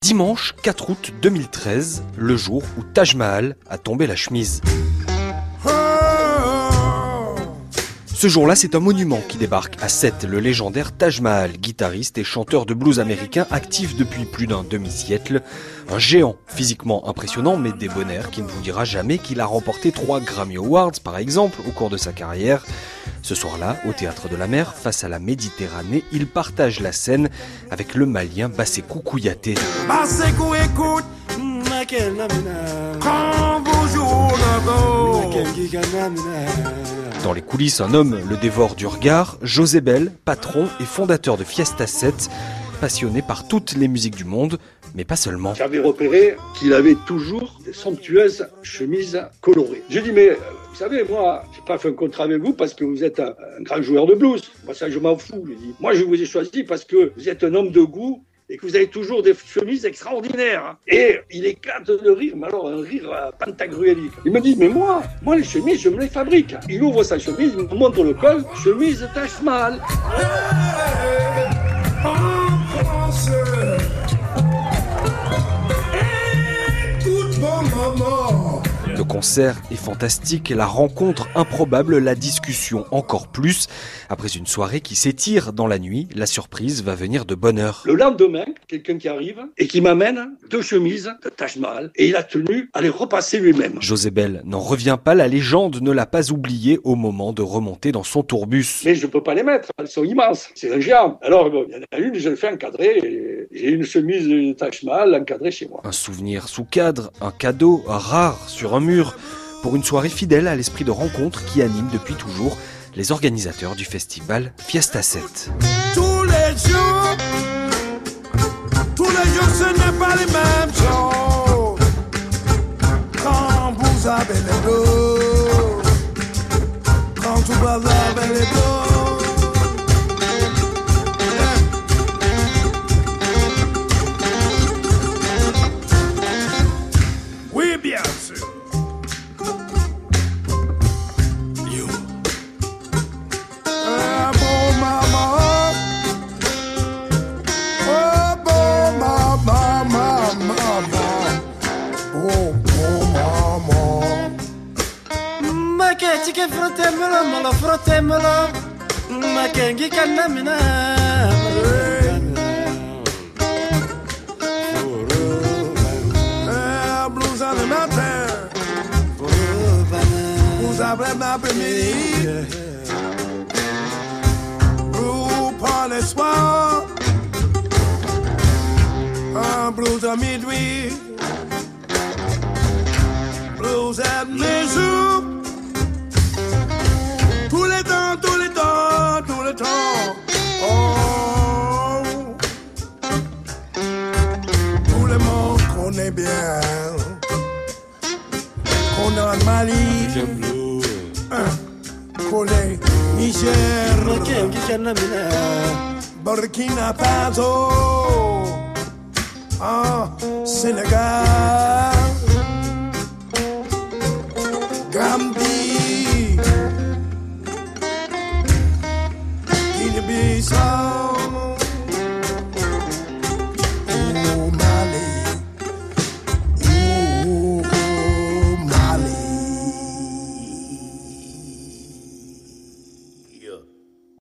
Dimanche 4 août 2013, le jour où Taj Mahal a tombé la chemise. Ce jour-là, c'est un monument qui débarque à Sète, le légendaire Taj Mahal, guitariste et chanteur de blues américain actif depuis plus d'un demi-siècle. Un géant physiquement impressionnant, mais débonnaire, qui ne vous dira jamais qu'il a remporté trois Grammy Awards, par exemple, au cours de sa carrière. Ce soir-là, au Théâtre de la Mer, face à la Méditerranée, il partage la scène avec le Malien Bassekou Kouyaté. écoute, dans les coulisses, un homme le dévore du regard, José Bell, patron et fondateur de Fiesta 7, passionné par toutes les musiques du monde, mais pas seulement. J'avais repéré qu'il avait toujours des somptueuses chemises colorées. J'ai dit, mais euh, vous savez, moi, j'ai pas fait un contrat avec vous parce que vous êtes un, grand joueur de blues. Moi, ça, je m'en fous. Moi, je vous ai choisi parce que vous êtes un homme de goût et que vous avez toujours des chemises extraordinaires. Et il éclate de rire, mais alors un rire pentagruélique. Il me dit, mais moi, moi les chemises, je me les fabrique. Il ouvre sa chemise, me montre le col, chemise tache mal. Concert est fantastique, la rencontre improbable, la discussion encore plus. Après une soirée qui s'étire dans la nuit, la surprise va venir de bonne heure. Le lendemain, quelqu'un qui arrive et qui m'amène deux chemises de Taj Mahal et il a tenu à les repasser lui-même. José Bell n'en revient pas, la légende ne l'a pas oublié au moment de remonter dans son tourbus. Mais je ne peux pas les mettre, elles sont immenses, c'est un géant. Alors il y en a une, je l'ai fait encadrer j'ai une chemise de Taj Mahal encadrée chez moi. Un souvenir sous cadre, un cadeau rare sur un mur pour une soirée fidèle à l'esprit de rencontre qui anime depuis toujours les organisateurs du festival Fiesta 7. Tous les jours, tous les jours, ce n'est pas les mêmes choses. Quand vous avez les dos, quand vous avez les dos. Maketike frottemelo, malo Makengi kannamina Blues on the Blues par les soirs Blues à minuit Blues à normali. Eh, Kole Niger Burkina Faso ah, Sénégal Gambie Guinea-Bissau